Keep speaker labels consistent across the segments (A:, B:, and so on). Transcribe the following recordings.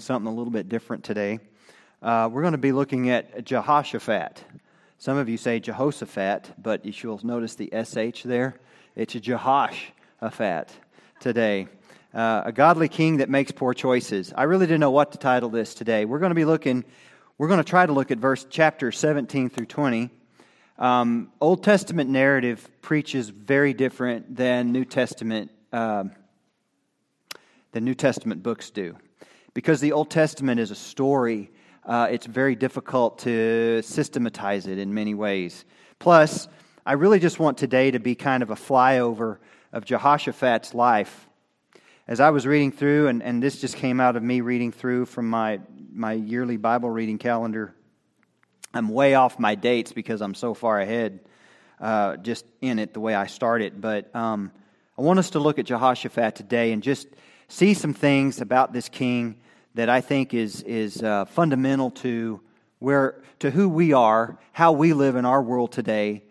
A: something a little bit different today. Uh, we're going to be looking at Jehoshaphat. Some of you say Jehoshaphat, but you'll notice the SH there. It's Jehoshaphat today. Uh, a godly king that makes poor choices. I really didn't know what to title this today. We're going to be looking, we're going to try to look at verse chapter 17 through 20. Um, Old Testament narrative preaches very different than New Testament um, the New Testament books do. Because the Old Testament is a story, uh, it's very difficult to systematize it in many ways. Plus, I really just want today to be kind of a flyover of Jehoshaphat's life. As I was reading through, and, and this just came out of me reading through from my, my yearly Bible reading calendar, I'm way off my dates because I'm so far ahead uh, just in it the way I started. But um, I want us to look at Jehoshaphat today and just see some things about this king that I think is, is uh, fundamental to, where, to who we are, how we live in our world today,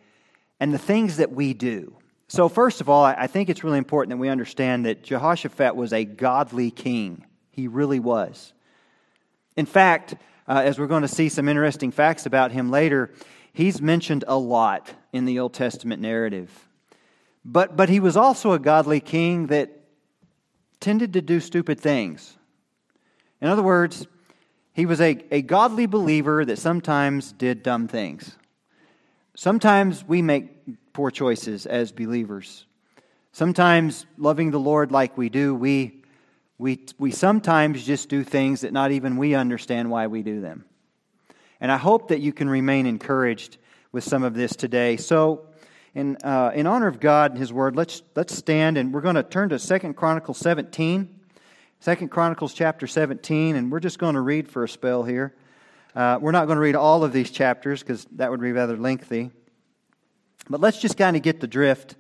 A: and the things that we do. So, first of all, I think it's really important that we understand that Jehoshaphat was a godly king. He really was. In fact, uh, as we're going to see some interesting facts about him later, he's mentioned a lot in the Old Testament narrative. But, but he was also a godly king that tended to do stupid things. In other words, he was a, a godly believer that sometimes did dumb things. Sometimes we make poor choices as believers. Sometimes, loving the Lord like we do, we, we, we sometimes just do things that not even we understand why we do them. And I hope that you can remain encouraged with some of this today. So, in, uh, in honor of God and His Word, let's, let's stand and we're going to turn to Second Chronicles 17. Second Chronicles chapter 17, and we're just going to read for a spell here. Uh, we're not going to read all of these chapters because that would be rather lengthy. But let's just kind of get the drift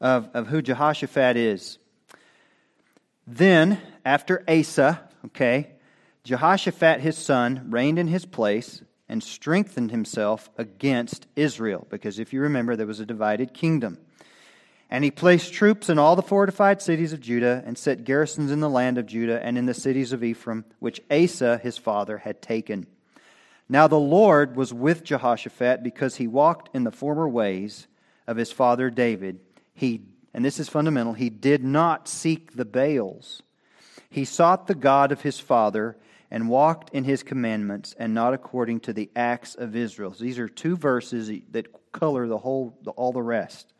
A: of, of who Jehoshaphat is. Then, after Asa, okay, Jehoshaphat his son reigned in his place and strengthened himself against Israel, because if you remember, there was a divided kingdom. And he placed troops in all the fortified cities of Judah and set garrisons in the land of Judah and in the cities of Ephraim, which Asa his father had taken. Now the Lord was with Jehoshaphat because he walked in the former ways of his father David. He, and this is fundamental, he did not seek the Baals. He sought the God of his father and walked in his commandments and not according to the acts of Israel. So these are two verses that color the whole all the rest.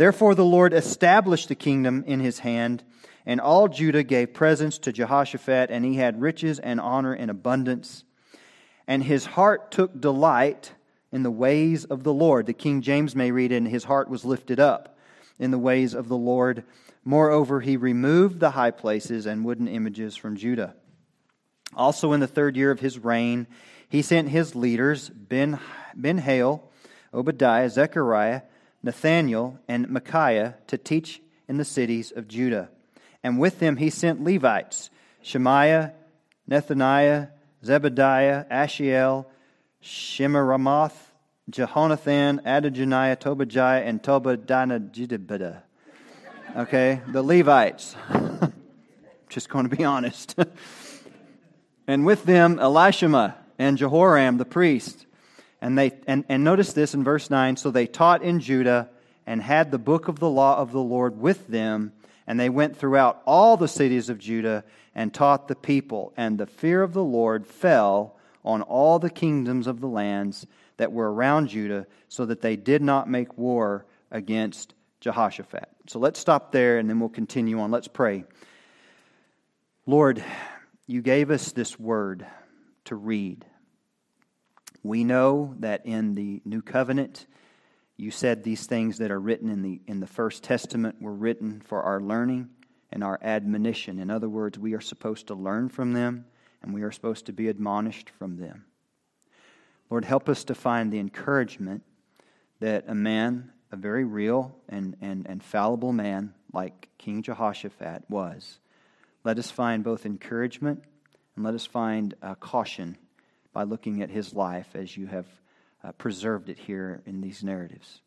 A: Therefore the Lord established the kingdom in his hand, and all Judah gave presents to Jehoshaphat, and he had riches and honor in abundance. And his heart took delight in the ways of the Lord. The King James may read, and his heart was lifted up in the ways of the Lord. Moreover, he removed the high places and wooden images from Judah. Also, in the third year of his reign, he sent his leaders, Ben, ben Hail, Obadiah, Zechariah, Nathaniel, and Micaiah, to teach in the cities of Judah. And with them he sent Levites, Shemaiah, Nethaniah, Zebadiah, Ashiel, Shemiramoth, Jehonathan, Adonijah, Tobijah, and Tobadinah. Okay, the Levites. Just going to be honest. and with them Elishama and Jehoram the priest. And, they, and, and notice this in verse 9 so they taught in Judah and had the book of the law of the Lord with them, and they went throughout all the cities of Judah and taught the people. And the fear of the Lord fell on all the kingdoms of the lands that were around Judah, so that they did not make war against Jehoshaphat. So let's stop there and then we'll continue on. Let's pray. Lord, you gave us this word to read. We know that in the New Covenant, you said these things that are written in the, in the First Testament were written for our learning and our admonition. In other words, we are supposed to learn from them and we are supposed to be admonished from them. Lord, help us to find the encouragement that a man, a very real and, and, and fallible man like King Jehoshaphat was, let us find both encouragement and let us find uh, caution by looking at his life as you have uh, preserved it here in these narratives.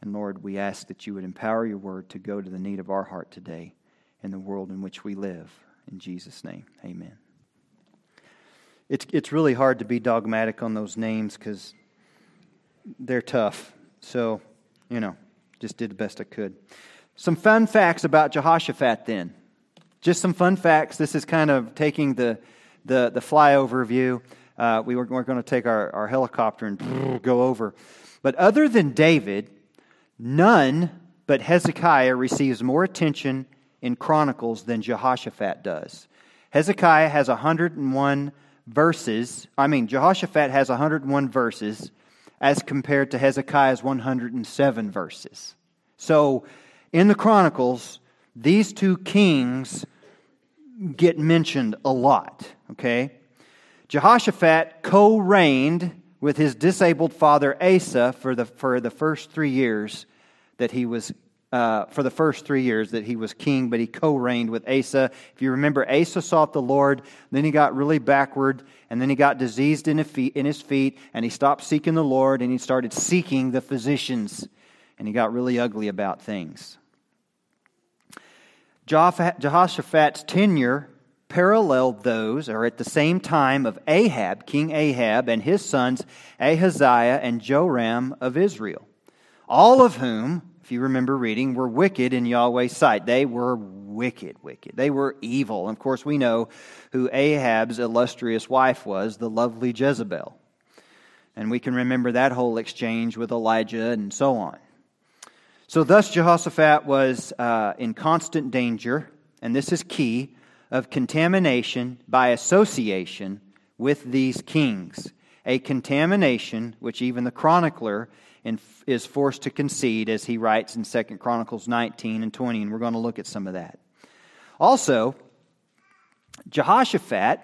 A: And Lord, we ask that you would empower your word to go to the need of our heart today in the world in which we live. In Jesus' name, amen. it's, it's really hard to be dogmatic on those names because they're tough. So, you know, just did the best I could. Some fun facts about Jehoshaphat then. Just some fun facts. This is kind of taking the, the, the flyover view. Uh, we were, we're going to take our, our helicopter and go over. But other than David, none but Hezekiah receives more attention in Chronicles than Jehoshaphat does. Hezekiah has 101 verses. I mean, Jehoshaphat has 101 verses as compared to Hezekiah's 107 verses. So, in the Chronicles, these two kings get mentioned a lot, okay? Jehoshaphat co reigned with his disabled father Asa for the, for the first three years that he was uh, for the first three years that he was king, but he co reigned with Asa. If you remember, Asa sought the Lord, then he got really backward, and then he got diseased in his, feet, in his feet, and he stopped seeking the Lord, and he started seeking the physicians, and he got really ugly about things. Jehoshaphat's tenure paralleled those, or at the same time, of Ahab, King Ahab, and his sons Ahaziah and Joram of Israel, all of whom if you remember reading, were wicked in Yahweh's sight. They were wicked, wicked. They were evil. And of course, we know who Ahab's illustrious wife was, the lovely Jezebel. And we can remember that whole exchange with Elijah and so on. So, thus, Jehoshaphat was uh, in constant danger, and this is key, of contamination by association with these kings. A contamination which even the chronicler is forced to concede, as he writes in 2 Chronicles 19 and 20, and we're going to look at some of that. Also, Jehoshaphat,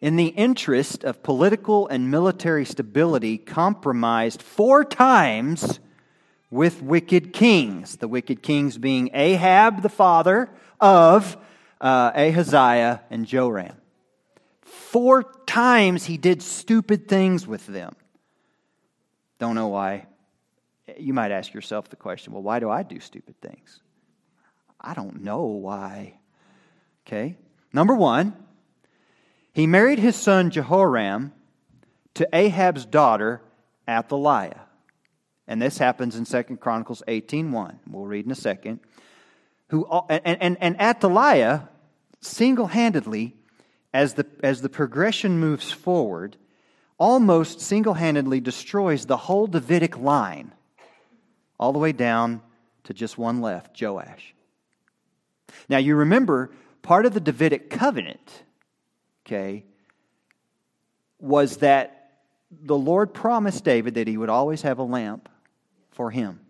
A: in the interest of political and military stability, compromised four times with wicked kings. The wicked kings being Ahab, the father of uh, Ahaziah and Joram. Four times he did stupid things with them. Don't know why. You might ask yourself the question well, why do I do stupid things? I don't know why. Okay. Number one, he married his son Jehoram to Ahab's daughter Athaliah. And this happens in 2 Chronicles 18.1. We'll read in a second. Who, and, and, and Athaliah, single-handedly, as the, as the progression moves forward, almost single handedly destroys the whole Davidic line, all the way down to just one left Joash. Now, you remember part of the Davidic covenant, okay, was that the Lord promised David that he would always have a lamp for him.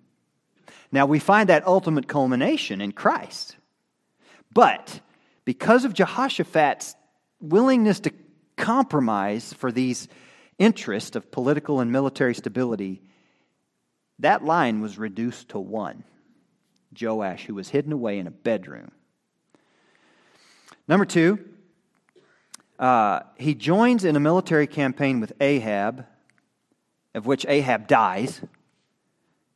A: Now, we find that ultimate culmination in Christ. But because of Jehoshaphat's willingness to compromise for these interests of political and military stability, that line was reduced to one Joash, who was hidden away in a bedroom. Number two, uh, he joins in a military campaign with Ahab, of which Ahab dies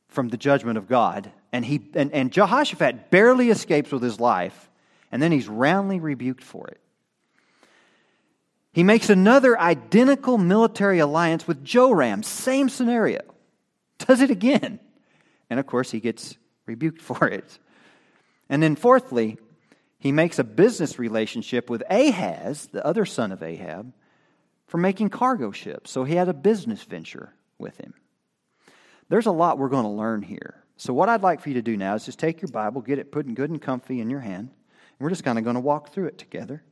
A: from the judgment of God. And, he, and, and Jehoshaphat barely escapes with his life, and then he's roundly rebuked for it. He makes another identical military alliance with Joram, same scenario. Does it again. And of course, he gets rebuked for it. And then, fourthly, he makes a business relationship with Ahaz, the other son of Ahab, for making cargo ships. So he had a business venture with him. There's a lot we're going to learn here. So, what I'd like for you to do now is just take your Bible, get it put in good and comfy in your hand, and we're just kind of going to walk through it together.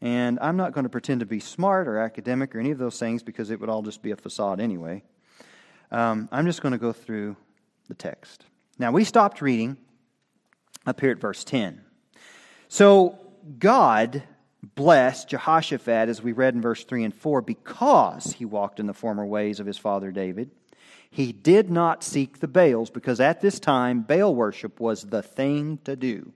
A: And I'm not going to pretend to be smart or academic or any of those things because it would all just be a facade anyway. Um, I'm just going to go through the text. Now, we stopped reading up here at verse 10. So, God blessed Jehoshaphat, as we read in verse 3 and 4, because he walked in the former ways of his father David. He did not seek the Baals because at this time Baal worship was the thing to do.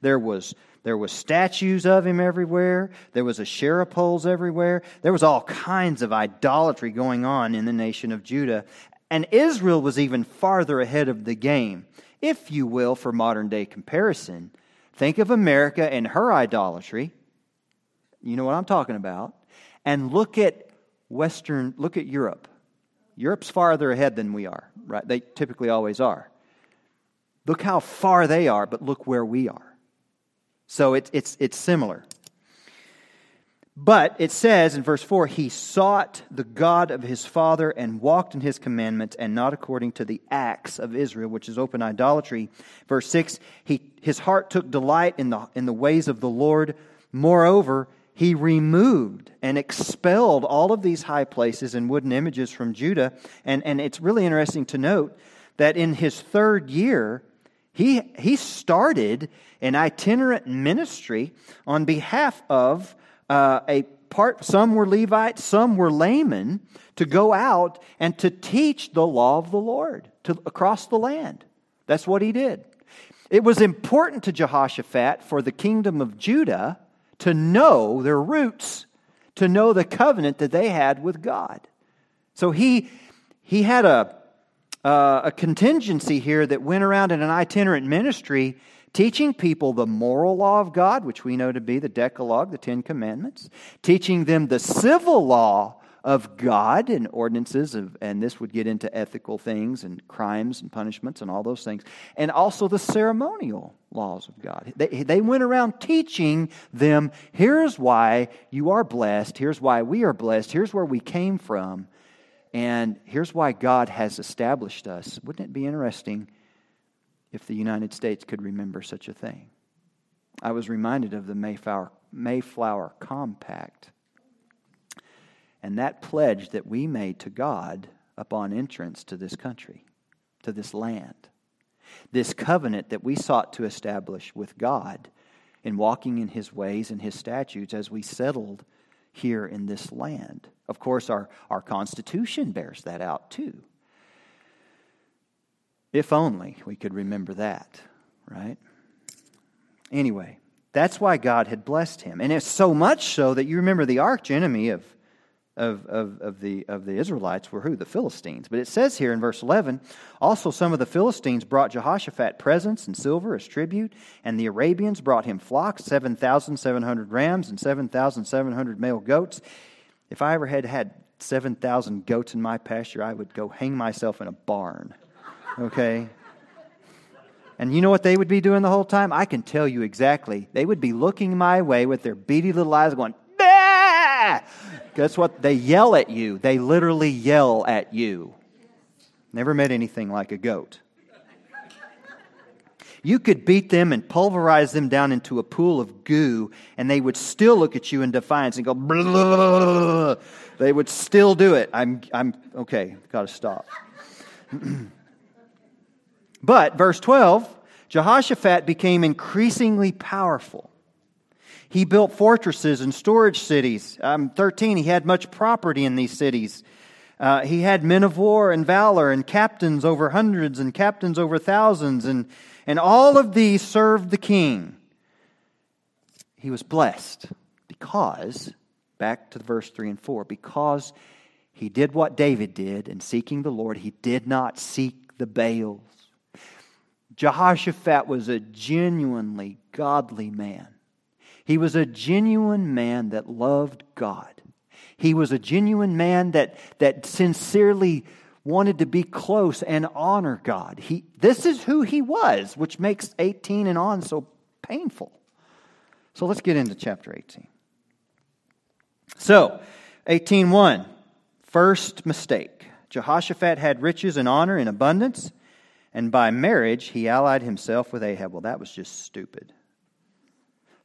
A: There was there was statues of him everywhere. There was Asherah poles everywhere. There was all kinds of idolatry going on in the nation of Judah. And Israel was even farther ahead of the game, if you will, for modern day comparison. Think of America and her idolatry. You know what I'm talking about. and look at Western, look at Europe. Europe's farther ahead than we are, right? They typically always are. Look how far they are, but look where we are. So it's, it's, it's similar. But it says in verse 4 he sought the God of his father and walked in his commandments and not according to the acts of Israel, which is open idolatry. Verse 6 he, his heart took delight in the, in the ways of the Lord. Moreover, he removed and expelled all of these high places and wooden images from Judah. And, and it's really interesting to note that in his third year, he, he started an itinerant ministry on behalf of uh, a part, some were Levites, some were laymen, to go out and to teach the law of the Lord to, across the land. That's what he did. It was important to Jehoshaphat for the kingdom of Judah to know their roots, to know the covenant that they had with God. So he, he had a, uh, a contingency here that went around in an itinerant ministry teaching people the moral law of God, which we know to be the Decalogue, the Ten Commandments, teaching them the civil law of God and ordinances, of, and this would get into ethical things and crimes and punishments and all those things, and also the ceremonial laws of God. They, they went around teaching them here's why you are blessed, here's why we are blessed, here's where we came from, and here's why God has established us. Wouldn't it be interesting if the United States could remember such a thing. I was reminded of the Mayflower, Mayflower Compact and that pledge that we made to God upon entrance to this country, to this land. This covenant that we sought to establish with God in walking in His ways and His statutes as we settled here in this land. Of course, our, our Constitution bears that out too. If only we could remember that, right? Anyway, that's why God had blessed him. And it's so much so that you remember the arch enemy of, of, of, of, the, of the Israelites were who? The Philistines. But it says here in verse 11 also some of the Philistines brought Jehoshaphat presents and silver as tribute, and the Arabians brought him flocks, 7,700 rams, and 7,700 male goats. If I ever had had 7,000 goats in my pasture, I would go hang myself in a barn okay? And you know what they would be doing the whole time? I can tell you exactly. They would be looking my way with their beady little eyes going, Guess what? They yell at you. They literally yell at you. Never met anything like a goat. You could beat them and pulverize them down into a pool of goo, and they would still look at you in defiance and go, blah. They would still do it. I'm, I'm, okay, gotta stop. But, verse 12, Jehoshaphat became increasingly powerful. He built fortresses and storage cities. Um, 13, he had much property in these cities. Uh, he had men of war and valor and captains over hundreds and captains over thousands, and, and all of these served the king. He was blessed because, back to verse 3 and 4, because he did what David did in seeking the Lord, he did not seek the Baals. Jehoshaphat was a genuinely godly man. He was a genuine man that loved God. He was a genuine man that, that sincerely wanted to be close and honor God. He, this is who he was, which makes 18 and on so painful. So let's get into chapter 18. So, 18.1, first mistake. Jehoshaphat had riches and honor in abundance and by marriage he allied himself with Ahab. Well, that was just stupid.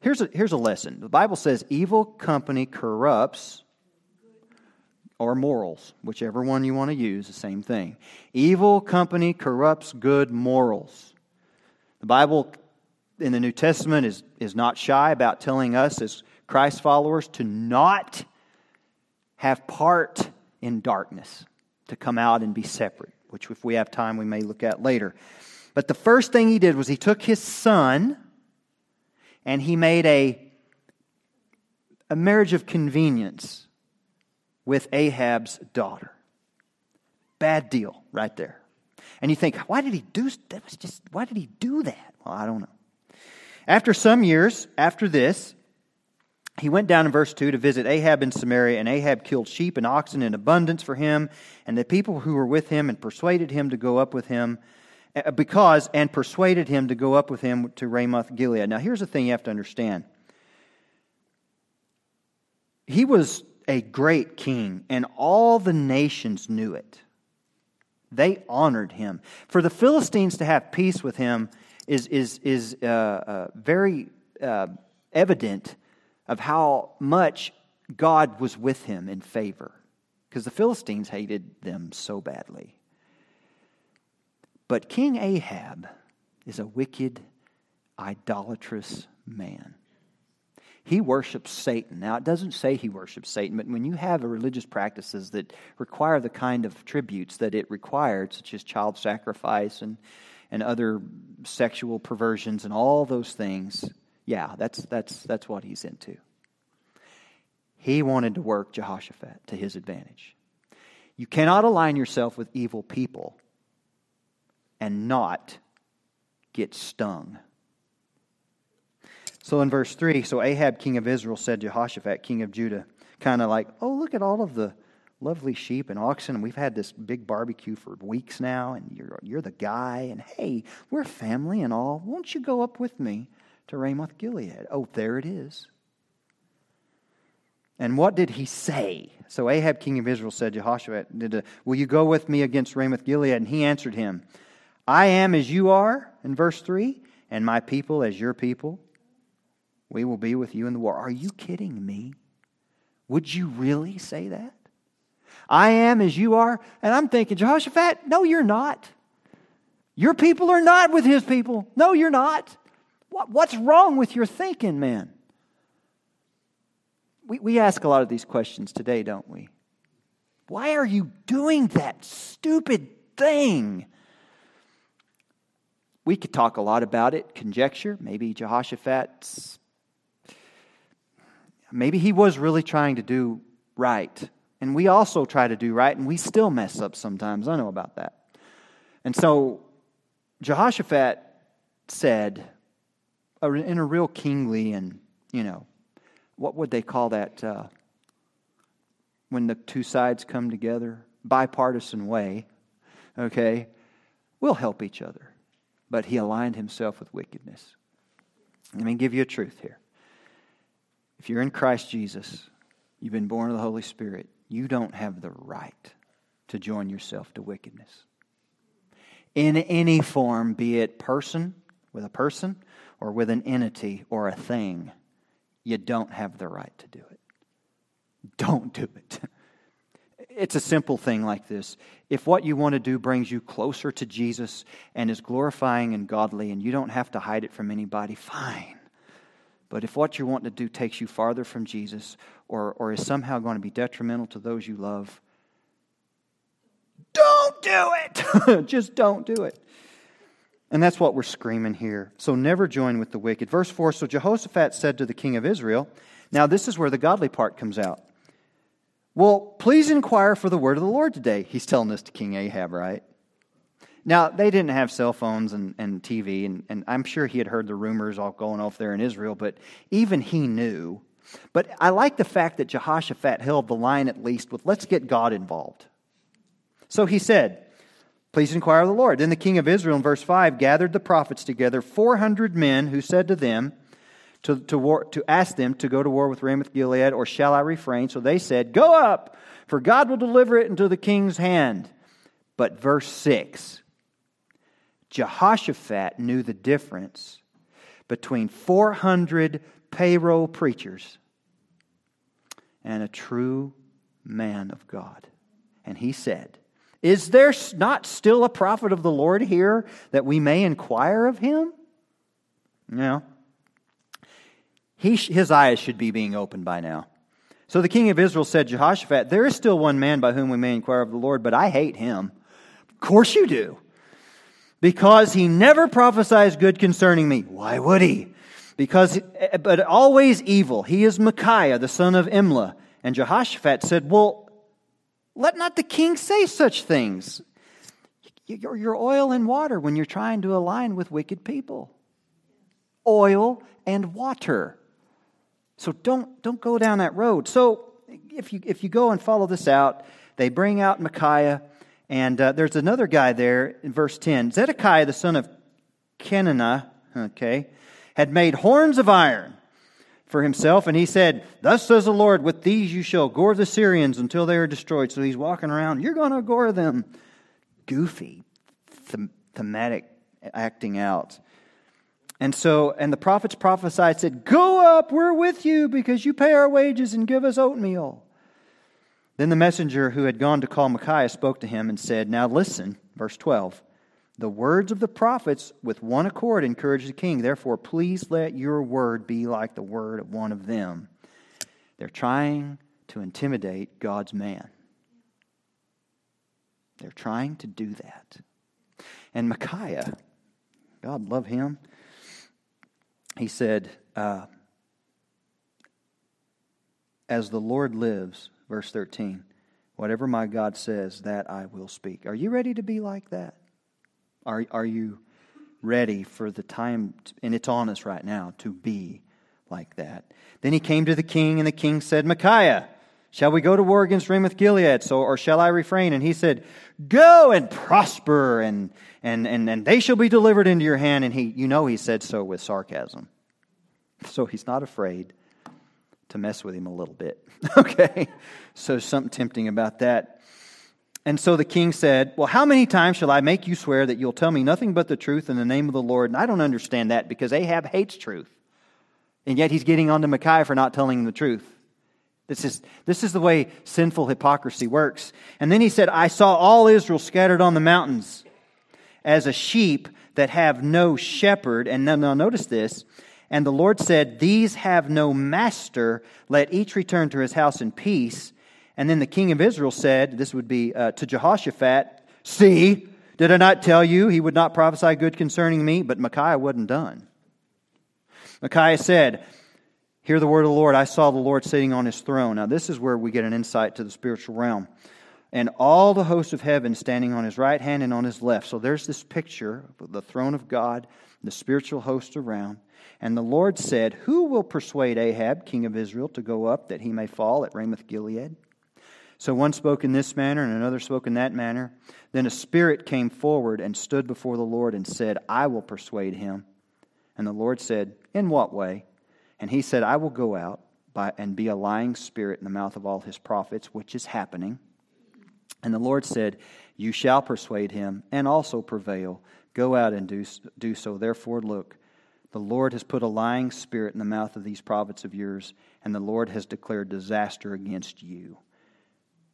A: Here's a, here's a lesson the Bible says evil company corrupts or morals, whichever one you want to use, the same thing. Evil company corrupts good morals. The Bible in the New Testament is, is not shy about telling us as Christ followers to not have part in darkness, to come out and be separate which, if we have time, we may look at later. But the first thing he did was he took his son and he made a, a marriage of convenience with Ahab's daughter. Bad deal right there. And you think, why did he do that? Was just why did he do that? Well, I don't know. After some years after this, he went down in verse 2 to visit Ahab in Samaria, and Ahab killed sheep and oxen in abundance for him and the people who were with him, and persuaded him to go up with him, because, and persuaded him to go up with him to Ramoth Gilead. Now, here's the thing you have to understand. He was a great king, and all the nations knew it. They honored him. For the Philistines to have peace with him is, is, is uh, uh, very uh, evident of how much God was with him in favor, because the Philistines hated them so badly. But King Ahab is a wicked, idolatrous man. He worships Satan. Now, it doesn't say he worships Satan, but when you have religious practices that require the kind of tributes that it required, such as child sacrifice and, and other sexual perversions and all those things, yeah, that's, that's, that's what he's into. He wanted to work Jehoshaphat to his advantage. You cannot align yourself with evil people and not get stung. So in verse 3, so Ahab, king of Israel, said to Jehoshaphat, king of Judah, kind of like, oh, look at all of the lovely sheep and oxen. We've had this big barbecue for weeks now, and you're, you're the guy. And hey, we're family and all. Won't you go up with me to Ramoth Gilead. Oh, there it is. And what did he say? So Ahab, king of Israel, said to Jehoshaphat, uh, Will you go with me against Ramoth Gilead? And he answered him, I am as you are, in verse 3, and my people as your people. We will be with you in the war. Are you kidding me? Would you really say that? I am as you are. And I'm thinking, Jehoshaphat, no, you're not. Your people are not with his people. No, you're not. What, what's wrong with your thinking, man? We, we ask a lot of these questions today, don't we? Why are you doing that stupid thing? We could talk a lot about it, conjecture. Maybe Jehoshaphat's, maybe he was really trying to do right. And we also try to do right, and we still mess up sometimes. I know about that. And so Jehoshaphat said, in a real kingly and, you know, what would they call that uh, when the two sides come together? Bipartisan way, okay? We'll help each other. But he aligned himself with wickedness. Let me give you a truth here. If you're in Christ Jesus, you've been born of the Holy Spirit, you don't have the right to join yourself to wickedness. In any form, be it person with a person or with an entity or a thing, you don't have the right to do it. Don't do it. It's a simple thing like this. If what you want to do brings you closer to Jesus and is glorifying and godly, and you don't have to hide it from anybody, fine. But if what you want to do takes you farther from Jesus or, or is somehow going to be detrimental to those you love, don't do it. Just don't do it. And that's what we're screaming here. So never join with the wicked. Verse 4 So Jehoshaphat said to the king of Israel, Now this is where the godly part comes out. Well, please inquire for the word of the Lord today. He's telling this to King Ahab, right? Now, they didn't have cell phones and, and TV, and, and I'm sure he had heard the rumors all going off there in Israel, but even he knew. But I like the fact that Jehoshaphat held the line at least with, let's get God involved. So he said, Please inquire of the Lord. Then the king of Israel, in verse 5, gathered the prophets together, 400 men, who said to them, to, to, war, to ask them to go to war with Ramoth Gilead, or shall I refrain? So they said, Go up, for God will deliver it into the king's hand. But verse 6 Jehoshaphat knew the difference between 400 payroll preachers and a true man of God. And he said, is there not still a prophet of the Lord here that we may inquire of him? No. He, his eyes should be being opened by now. So the king of Israel said, Jehoshaphat, there is still one man by whom we may inquire of the Lord, but I hate him. Of course you do. Because he never prophesies good concerning me. Why would he? Because, eh, but always evil. He is Micaiah, the son of Imlah. And Jehoshaphat said, Well, let not the king say such things. You're oil and water when you're trying to align with wicked people. Oil and water. So don't, don't go down that road. So if you, if you go and follow this out, they bring out Micaiah, and uh, there's another guy there in verse 10. Zedekiah, the son of Kenana, okay, had made horns of iron for himself, and he said, Thus says the Lord, with these you shall gore the Syrians until they are destroyed. So he's walking around, you're going to gore them. Goofy, thematic acting out. And so, and the prophets prophesied, said, Go up, we're with you, because you pay our wages and give us oatmeal. Then the messenger who had gone to call Micaiah spoke to him and said, Now listen, verse 12. The words of the prophets with one accord encourage the king. Therefore, please let your word be like the word of one of them. They're trying to intimidate God's man. They're trying to do that. And Micaiah, God love him, he said, uh, As the Lord lives, verse 13, whatever my God says, that I will speak. Are you ready to be like that? Are, are you ready for the time, to, and it's on us right now, to be like that? Then he came to the king, and the king said, Micaiah, Shall we go to war against Ramoth Gilead? So, or shall I refrain? And he said, Go and prosper, and, and, and, and they shall be delivered into your hand. And he, you know, he said so with sarcasm. So he's not afraid to mess with him a little bit. okay? So, something tempting about that. And so the king said, Well, how many times shall I make you swear that you'll tell me nothing but the truth in the name of the Lord? And I don't understand that because Ahab hates truth. And yet he's getting on to Micaiah for not telling him the truth. This is, this is the way sinful hypocrisy works. And then he said, I saw all Israel scattered on the mountains as a sheep that have no shepherd. And now, now notice this. And the Lord said, These have no master. Let each return to his house in peace. And then the king of Israel said, This would be uh, to Jehoshaphat, See, did I not tell you he would not prophesy good concerning me? But Micaiah wasn't done. Micaiah said, Hear the word of the Lord. I saw the Lord sitting on his throne. Now, this is where we get an insight to the spiritual realm. And all the hosts of heaven standing on his right hand and on his left. So there's this picture of the throne of God, the spiritual host around. And the Lord said, Who will persuade Ahab, king of Israel, to go up that he may fall at Ramoth Gilead? So one spoke in this manner, and another spoke in that manner. Then a spirit came forward and stood before the Lord and said, I will persuade him. And the Lord said, In what way? And he said, I will go out by, and be a lying spirit in the mouth of all his prophets, which is happening. And the Lord said, You shall persuade him and also prevail. Go out and do, do so. Therefore, look, the Lord has put a lying spirit in the mouth of these prophets of yours, and the Lord has declared disaster against you.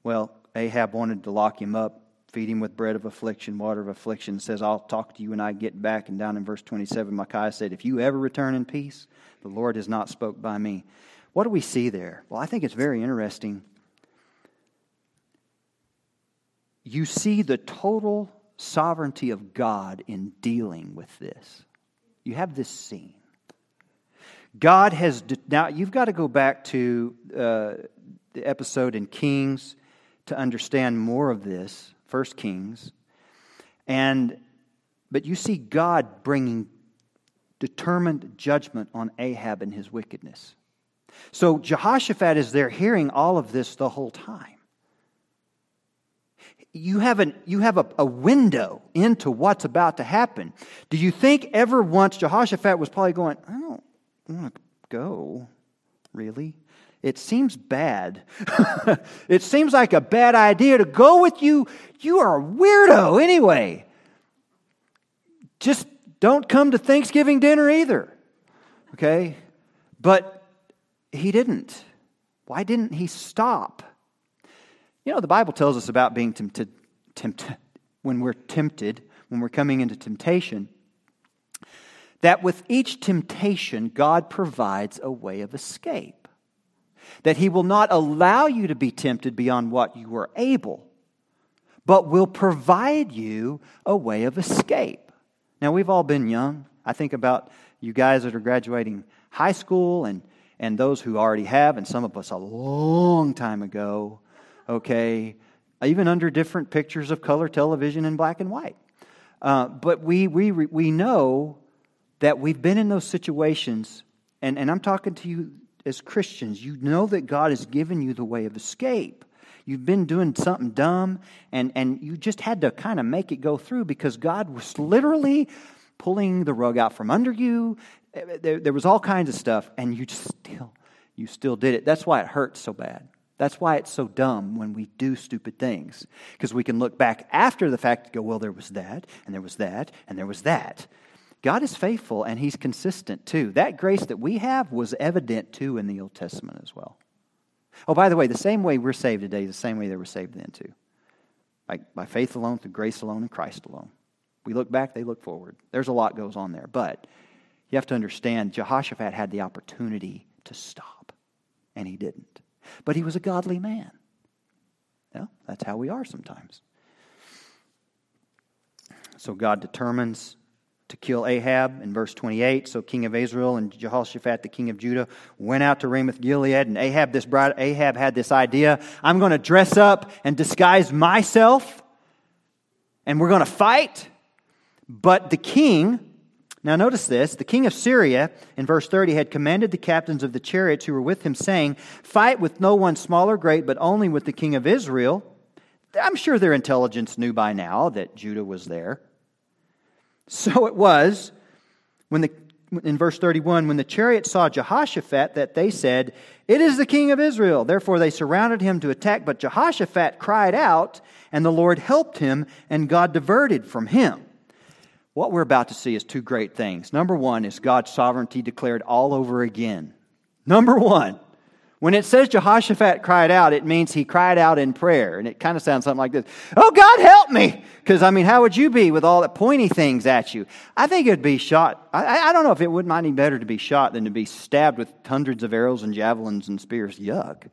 A: Well, Ahab wanted to lock him up, feed him with bread of affliction, water of affliction. says, I'll talk to you when I get back. And down in verse 27, Micaiah said, If you ever return in peace, the Lord has not spoke by me. What do we see there? Well, I think it's very interesting. You see the total sovereignty of God in dealing with this. You have this scene. God has, now you've got to go back to uh, the episode in Kings to understand more of this, First Kings. And, but you see God bringing determined judgment on Ahab and his wickedness. So Jehoshaphat is there hearing all of this the whole time. You have, an, you have a, a window into what's about to happen. Do you think ever once Jehoshaphat was probably going, I don't want to go, really? It seems bad. it seems like a bad idea to go with you. You are a weirdo anyway. Just don't come to Thanksgiving dinner either. Okay? But he didn't. Why didn't he stop? You know, the Bible tells us about being tempted, when we're tempted, when we're coming into temptation, that with each temptation, God provides a way of escape. That He will not allow you to be tempted beyond what you are able, but will provide you a way of escape. Now, we've all been young. I think about you guys that are graduating high school and, and those who already have, and some of us a long time ago, okay, even under different pictures of color television in black and white. Uh, but we, we, we know that we've been in those situations, and, and I'm talking to you as Christians, you know that God has given you the way of escape. You've been doing something dumb, and, and you just had to kind of make it go through because God was literally pulling the rug out from under you. Eh, eh, there, there was all kinds of stuff, and you just still you still did it. That's why it hurts so bad. That's why it's so dumb when we do stupid things. Because we can look back after the fact and go, well, there was that, and there was that, and there was that. God is faithful and He's consistent too. That grace that we have was evident too in the Old Testament as well. Oh, by the way, the same way we're saved today is the same way they were saved then too. By, by faith alone, through grace alone, and Christ alone. We look back, they look forward. There's a lot goes on there. But you have to understand, Jehoshaphat had the opportunity to stop, and he didn't. But he was a godly man. Well, that's how we are sometimes. So God determines to kill Ahab in verse 28. So king of Israel and Jehoshaphat, the king of Judah, went out to Ramoth Gilead, and Ahab, this bride, Ahab had this idea: I'm going to dress up and disguise myself, and we're going to fight. But the king, now notice this, the king of Syria in verse 30 had commanded the captains of the chariots who were with him, saying, "Fight with no one small or great, but only with the king of Israel." I'm sure their intelligence knew by now that Judah was there. So it was when the in verse 31 when the chariot saw Jehoshaphat that they said, "It is the king of Israel." Therefore they surrounded him to attack, but Jehoshaphat cried out, and the Lord helped him, and God diverted from him. What we're about to see is two great things. Number 1 is God's sovereignty declared all over again. Number 1, when it says Jehoshaphat cried out, it means he cried out in prayer. And it kind of sounds something like this Oh, God, help me! Because, I mean, how would you be with all the pointy things at you? I think it'd be shot. I, I don't know if it would might be better to be shot than to be stabbed with hundreds of arrows and javelins and spears. Yuck.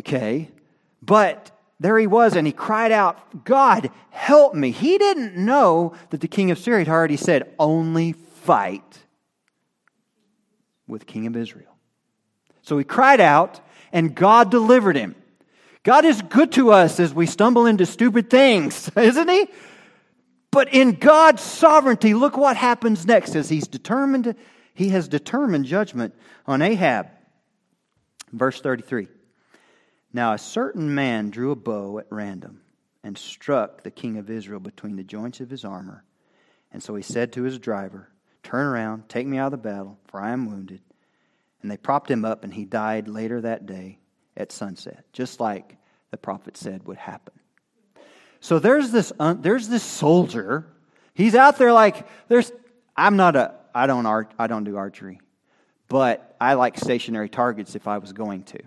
A: Okay. But there he was, and he cried out, God, help me. He didn't know that the king of Syria had already said, Only fight with king of Israel. So he cried out, and God delivered him. God is good to us as we stumble into stupid things, isn't he? But in God's sovereignty, look what happens next as he's determined he has determined judgment on Ahab. Verse 33. Now a certain man drew a bow at random and struck the king of Israel between the joints of his armor. And so he said to his driver, Turn around, take me out of the battle, for I am wounded. And they propped him up, and he died later that day at sunset, just like the prophet said would happen. So there's this, uh, there's this soldier. He's out there like, there's, I'm not a, I don't, art, I don't do archery, but I like stationary targets if I was going to.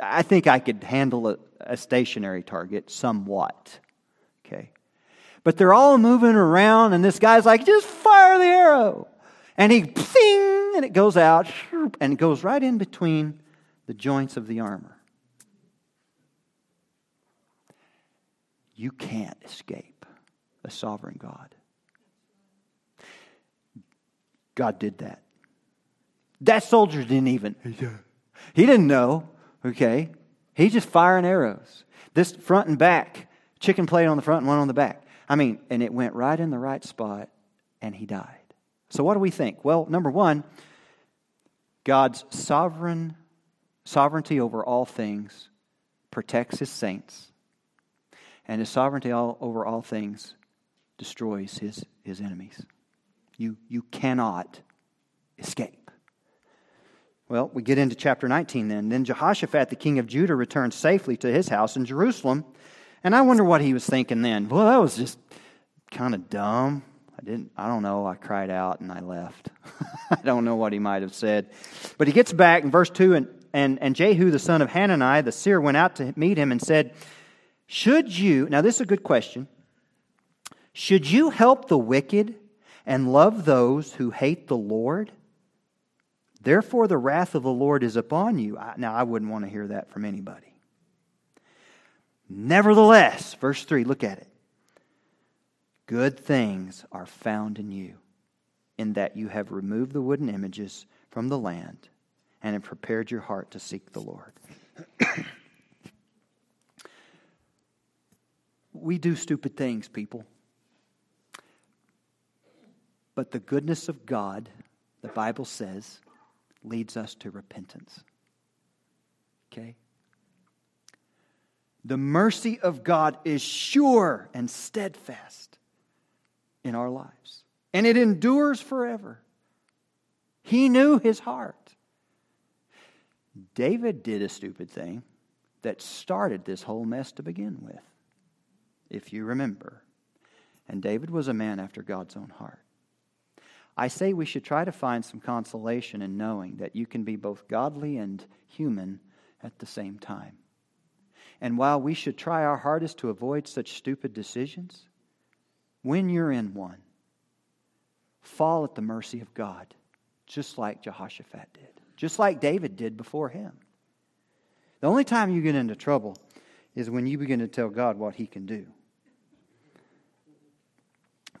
A: I think I could handle a, a stationary target somewhat. Okay. But they're all moving around, and this guy's like, just fire the arrow. And he, ping, and it goes out, and it goes right in between the joints of the armor. You can't escape a sovereign God. God did that. That soldier didn't even, he didn't know, okay? He's just firing arrows. This front and back, chicken plate on the front and one on the back. I mean, and it went right in the right spot, and he died. So, what do we think? Well, number one, God's sovereign sovereignty over all things protects his saints, and his sovereignty all, over all things destroys his, his enemies. You, you cannot escape. Well, we get into chapter 19 then. Then Jehoshaphat, the king of Judah, returned safely to his house in Jerusalem. And I wonder what he was thinking then. Well, that was just kind of dumb. I didn't, I don't know. I cried out and I left. I don't know what he might have said. But he gets back in verse 2 and, and, and Jehu, the son of Hanani, the seer, went out to meet him and said, Should you, now this is a good question, should you help the wicked and love those who hate the Lord? Therefore, the wrath of the Lord is upon you. Now, I wouldn't want to hear that from anybody. Nevertheless, verse 3, look at it. Good things are found in you, in that you have removed the wooden images from the land and have prepared your heart to seek the Lord. we do stupid things, people. But the goodness of God, the Bible says, leads us to repentance. Okay? The mercy of God is sure and steadfast in our lives, and it endures forever. He knew his heart. David did a stupid thing that started this whole mess to begin with, if you remember. And David was a man after God's own heart. I say we should try to find some consolation in knowing that you can be both godly and human at the same time. And while we should try our hardest to avoid such stupid decisions, when you're in one, fall at the mercy of God, just like Jehoshaphat did, just like David did before him. The only time you get into trouble is when you begin to tell God what he can do.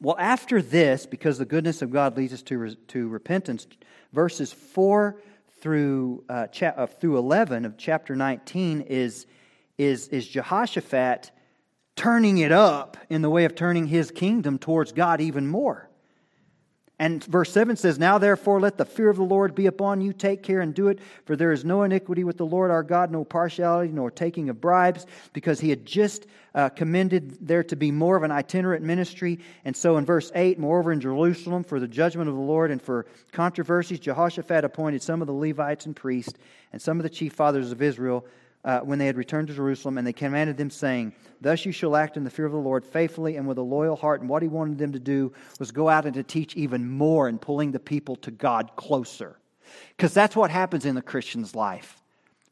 A: Well, after this, because the goodness of God leads us to, to repentance, verses 4 through, uh, cha- uh, through 11 of chapter 19 is, is, is Jehoshaphat turning it up in the way of turning his kingdom towards God even more. And verse 7 says, Now therefore let the fear of the Lord be upon you. Take care and do it, for there is no iniquity with the Lord our God, no partiality, nor taking of bribes, because he had just uh, commended there to be more of an itinerant ministry. And so in verse 8, moreover in Jerusalem, for the judgment of the Lord and for controversies, Jehoshaphat appointed some of the Levites and priests and some of the chief fathers of Israel uh, when they had returned to Jerusalem, and they commanded them, saying, Thus you shall act in the fear of the Lord faithfully and with a loyal heart. And what he wanted them to do was go out and to teach even more and pulling the people to God closer. Because that's what happens in the Christian's life.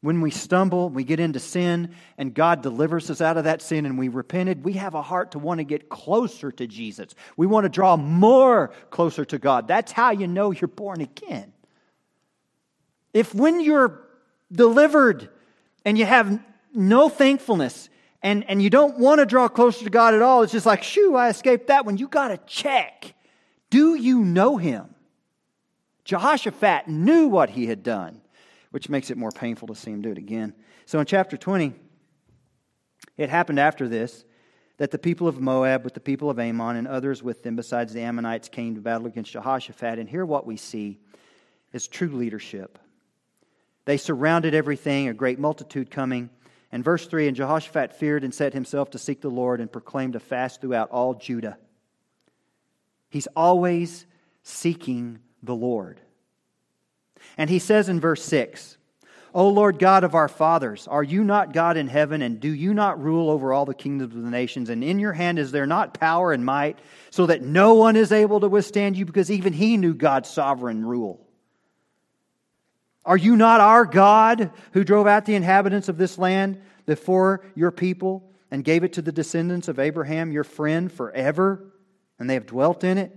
A: When we stumble, we get into sin, and God delivers us out of that sin, and we repented, we have a heart to want to get closer to Jesus. We want to draw more closer to God. That's how you know you're born again. If when you're delivered, and you have no thankfulness and, and you don't want to draw closer to God at all, it's just like, shoo, I escaped that one. You got to check. Do you know him? Jehoshaphat knew what he had done, which makes it more painful to see him do it again. So in chapter 20, it happened after this that the people of Moab with the people of Ammon and others with them besides the Ammonites came to battle against Jehoshaphat. And here what we see is true leadership. They surrounded everything, a great multitude coming. And verse 3 And Jehoshaphat feared and set himself to seek the Lord and proclaimed a fast throughout all Judah. He's always seeking the Lord. And he says in verse 6 O Lord God of our fathers, are you not God in heaven, and do you not rule over all the kingdoms of the nations? And in your hand is there not power and might, so that no one is able to withstand you? Because even he knew God's sovereign rule. Are you not our God who drove out the inhabitants of this land before your people and gave it to the descendants of Abraham, your friend, forever? And they have dwelt in it?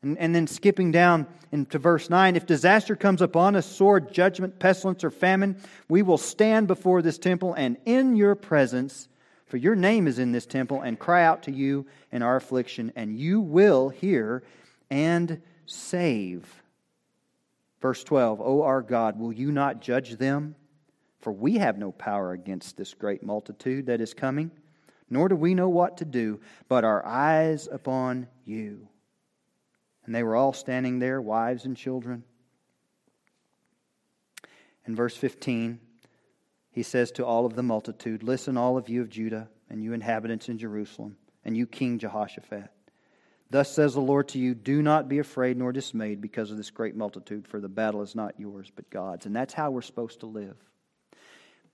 A: And, and then skipping down into verse 9 if disaster comes upon us, sword, judgment, pestilence, or famine, we will stand before this temple and in your presence, for your name is in this temple, and cry out to you in our affliction, and you will hear and save. Verse 12, O our God, will you not judge them? For we have no power against this great multitude that is coming, nor do we know what to do, but our eyes upon you. And they were all standing there, wives and children. In verse 15, he says to all of the multitude, Listen, all of you of Judah, and you inhabitants in Jerusalem, and you, King Jehoshaphat. Thus says the Lord to you Do not be afraid nor dismayed because of this great multitude, for the battle is not yours, but God's. And that's how we're supposed to live.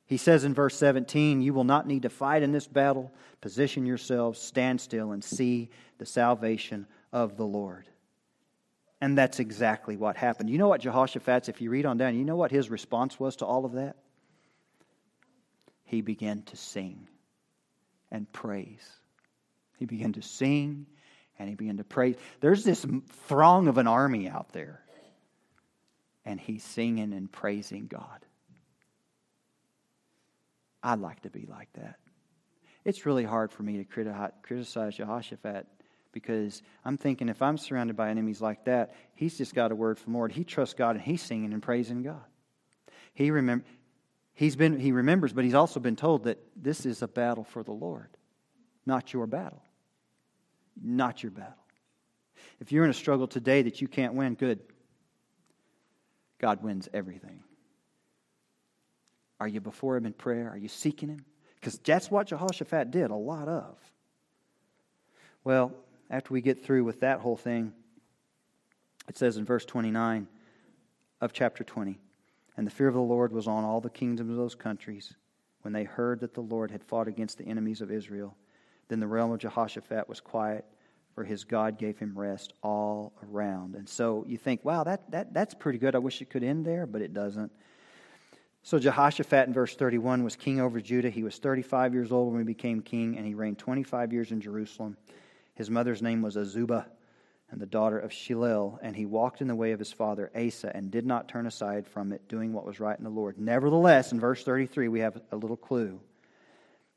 A: He says in verse 17, You will not need to fight in this battle. Position yourselves, stand still, and see the salvation of the Lord. And that's exactly what happened. You know what Jehoshaphat's, if you read on down, you know what his response was to all of that? He began to sing and praise. He began to sing and he began to pray. There's this throng of an army out there, and he's singing and praising God. I'd like to be like that. It's really hard for me to criticize Jehoshaphat because I'm thinking if I'm surrounded by enemies like that, he's just got a word from Lord. He trusts God and he's singing and praising God. He remember, he's been, he remembers, but he's also been told that this is a battle for the Lord, not your battle not your battle. If you're in a struggle today that you can't win, good. God wins everything. Are you before Him in prayer? Are you seeking Him? Because that's what Jehoshaphat did a lot of. Well, after we get through with that whole thing, it says in verse 29 of chapter 20 And the fear of the Lord was on all the kingdoms of those countries when they heard that the Lord had fought against the enemies of Israel. Then the realm of Jehoshaphat was quiet, for his God gave him rest all around. And so you think, wow, that, that, that's pretty good. I wish it could end there, but it doesn't. So Jehoshaphat in verse 31 was king over Judah. He was 35 years old when he became king, and he reigned 25 years in Jerusalem. His mother's name was Azubah, and the daughter of Shilel, and he walked in the way of his father Asa, and did not turn aside from it, doing what was right in the Lord. Nevertheless, in verse 33, we have a little clue.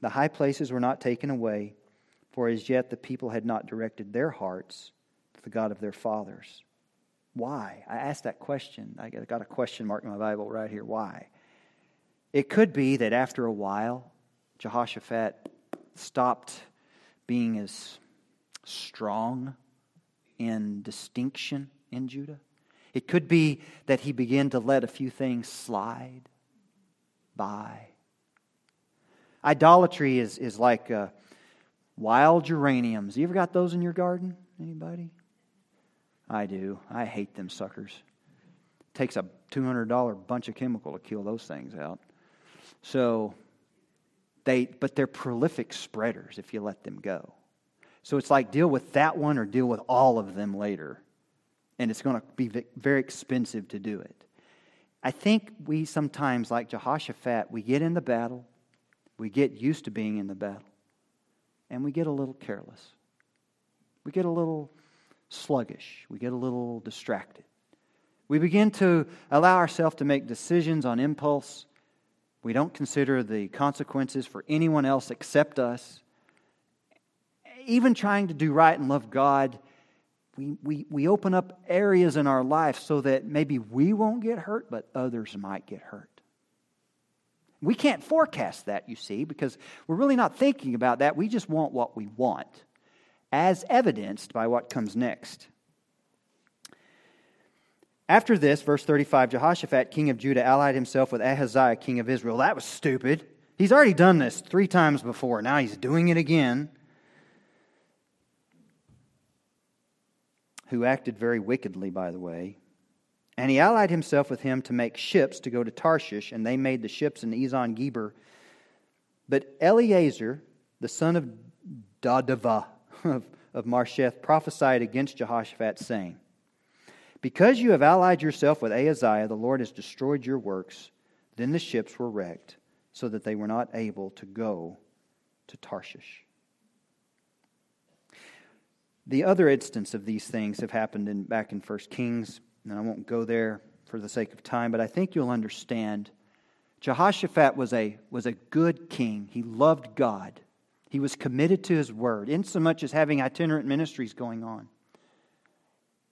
A: The high places were not taken away, for as yet the people had not directed their hearts to the God of their fathers. Why? I asked that question. I got a question mark in my Bible right here. Why? It could be that after a while, Jehoshaphat stopped being as strong in distinction in Judah. It could be that he began to let a few things slide by. Idolatry is, is like uh, wild geraniums. You ever got those in your garden? Anybody? I do. I hate them suckers. Takes a $200 bunch of chemical to kill those things out. So they, but they're prolific spreaders if you let them go. So it's like deal with that one or deal with all of them later. And it's going to be very expensive to do it. I think we sometimes, like Jehoshaphat, we get in the battle, we get used to being in the battle, and we get a little careless. We get a little sluggish. We get a little distracted. We begin to allow ourselves to make decisions on impulse we don't consider the consequences for anyone else except us. Even trying to do right and love God, we, we, we open up areas in our life so that maybe we won't get hurt, but others might get hurt. We can't forecast that, you see, because we're really not thinking about that. We just want what we want, as evidenced by what comes next. After this, verse 35, Jehoshaphat, king of Judah, allied himself with Ahaziah, king of Israel. That was stupid. He's already done this three times before. Now he's doing it again. Who acted very wickedly, by the way. And he allied himself with him to make ships to go to Tarshish, and they made the ships in Ezion Geber. But Eleazar, the son of Dodavah of, of Mareshah, prophesied against Jehoshaphat, saying, because you have allied yourself with Ahaziah, the Lord has destroyed your works. Then the ships were wrecked, so that they were not able to go to Tarshish. The other instance of these things have happened in, back in 1 Kings, and I won't go there for the sake of time, but I think you'll understand. Jehoshaphat was a, was a good king. He loved God. He was committed to his word, insomuch as having itinerant ministries going on.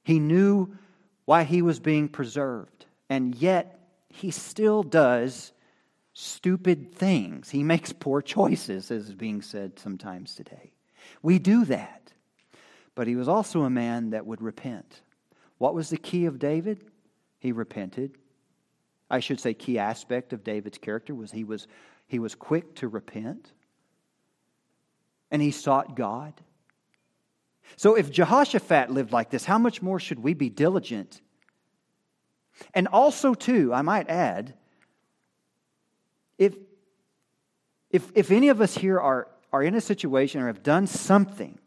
A: He knew why he was being preserved. And yet, he still does stupid things. He makes poor choices, as is being said sometimes today. We do that. But he was also a man that would repent. What was the key of David? He repented. I should say, key aspect of David's character was he was, he was quick to repent. And he sought God. So if Jehoshaphat lived like this, how much more should we be diligent? And also, too, I might add, if, if, if any of us here are, are in a situation or have done something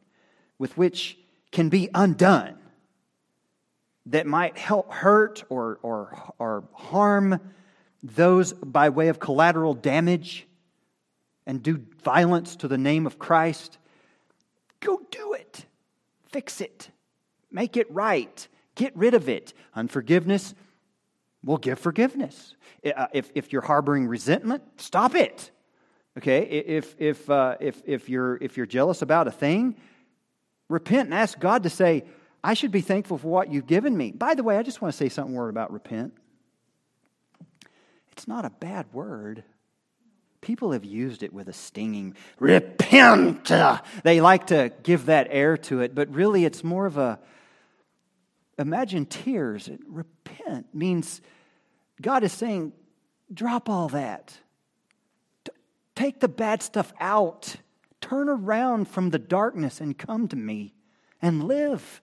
A: with which can be undone, that might help hurt or, or, or harm those by way of collateral damage and do violence to the name of Christ, go do it. Fix it. Make it right. Get rid of it. Unforgiveness, well, give forgiveness. Uh, if, if you're harboring resentment, stop it. Okay? If, if, uh, if, if, you're, if you're jealous about a thing, repent and ask God to say, I should be thankful for what you've given me. By the way, I just want to say something word about repent. It's not a bad word. People have used it with a stinging repent. They like to give that air to it, but really it's more of a imagine tears. Repent means God is saying, drop all that. Take the bad stuff out. Turn around from the darkness and come to me and live.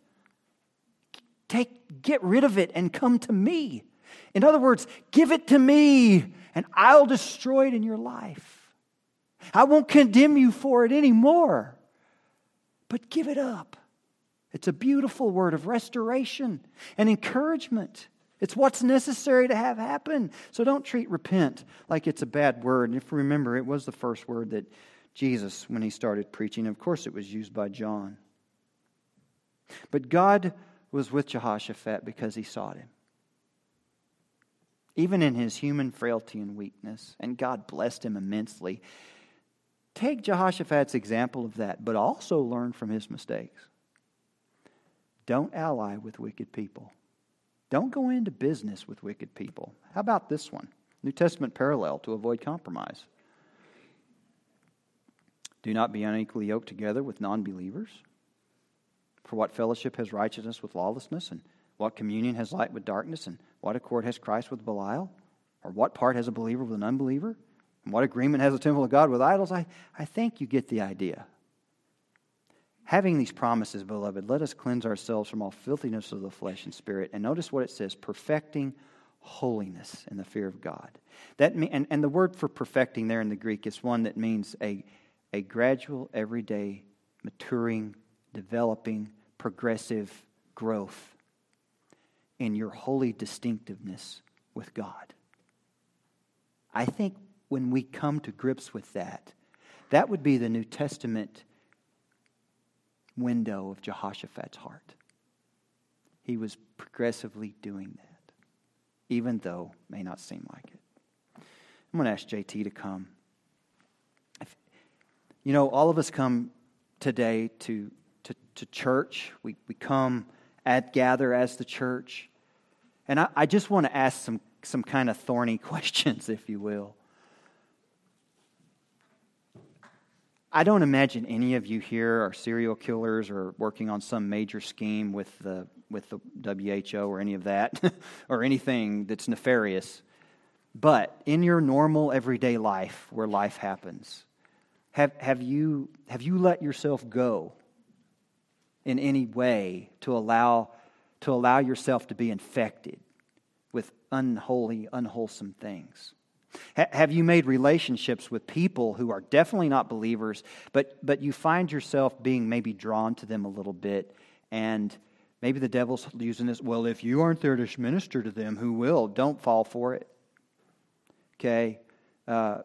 A: Take, get rid of it and come to me. In other words, give it to me and I'll destroy it in your life. I won't condemn you for it anymore, but give it up. It's a beautiful word of restoration and encouragement. It's what's necessary to have happen. So don't treat repent like it's a bad word. And if you remember, it was the first word that Jesus, when he started preaching, of course, it was used by John. But God was with Jehoshaphat because he sought him. Even in his human frailty and weakness, and God blessed him immensely. Take Jehoshaphat's example of that, but also learn from his mistakes. Don't ally with wicked people. Don't go into business with wicked people. How about this one? New Testament parallel to avoid compromise. Do not be unequally yoked together with non believers. For what fellowship has righteousness with lawlessness? And what communion has light with darkness? And what accord has Christ with Belial? Or what part has a believer with an unbeliever? And what agreement has the temple of God with idols? I, I think you get the idea. Having these promises, beloved, let us cleanse ourselves from all filthiness of the flesh and spirit. And notice what it says perfecting holiness in the fear of God. That mean, and, and the word for perfecting there in the Greek is one that means a, a gradual, everyday, maturing, developing, progressive growth in your holy distinctiveness with God. I think when we come to grips with that, that would be the New Testament window of Jehoshaphat's heart. He was progressively doing that, even though it may not seem like it. I'm going to ask JT to come. You know, all of us come today to, to, church. We, we come at gather as the church. And I, I just want to ask some, some kind of thorny questions, if you will. I don't imagine any of you here are serial killers or working on some major scheme with the, with the WHO or any of that, or anything that's nefarious. But in your normal everyday life, where life happens, have, have, you, have you let yourself go in any way to allow, to allow yourself to be infected with unholy, unwholesome things? have you made relationships with people who are definitely not believers, but, but you find yourself being maybe drawn to them a little bit? And maybe the devil's using this well, if you aren't there to minister to them, who will? Don't fall for it. Okay? Uh,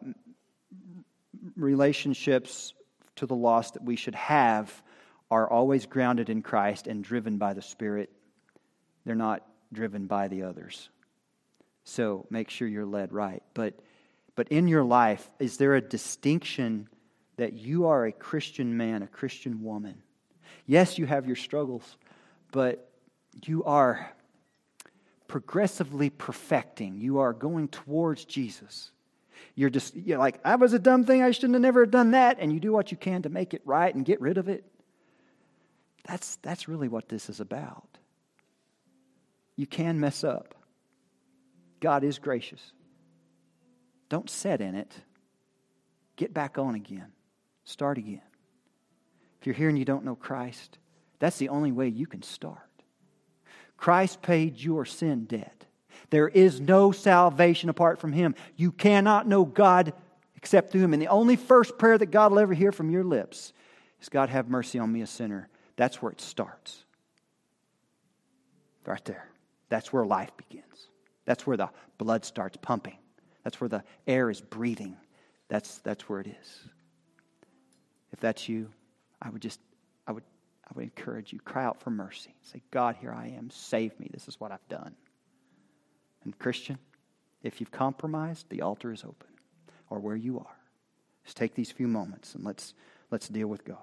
A: relationships to the lost that we should have are always grounded in Christ and driven by the Spirit. They're not driven by the others. So make sure you're led right. But, but in your life, is there a distinction that you are a Christian man, a Christian woman? Yes, you have your struggles, but you are progressively perfecting. You are going towards Jesus. You're just you're like, I was a dumb thing, I shouldn't have never done that, and you do what you can to make it right and get rid of it. That's, that's really what this is about. You can mess up. God is gracious. Don't set in it. Get back on again. Start again. If you're here and you don't know Christ, that's the only way you can start. Christ paid your sin debt. There is no salvation apart from Him. You cannot know God except through Him. And the only first prayer that God will ever hear from your lips is God, have mercy on me, a sinner. That's where it starts. Right there. That's where life begins. That's where the blood starts pumping. That's where the air is breathing. That's, that's where it is. If that's you, I would just, I would, I would encourage you, cry out for mercy. Say, God, here I am. Save me. This is what I've done. And Christian, if you've compromised, the altar is open. Or where you are. Just take these few moments and let's, let's deal with God.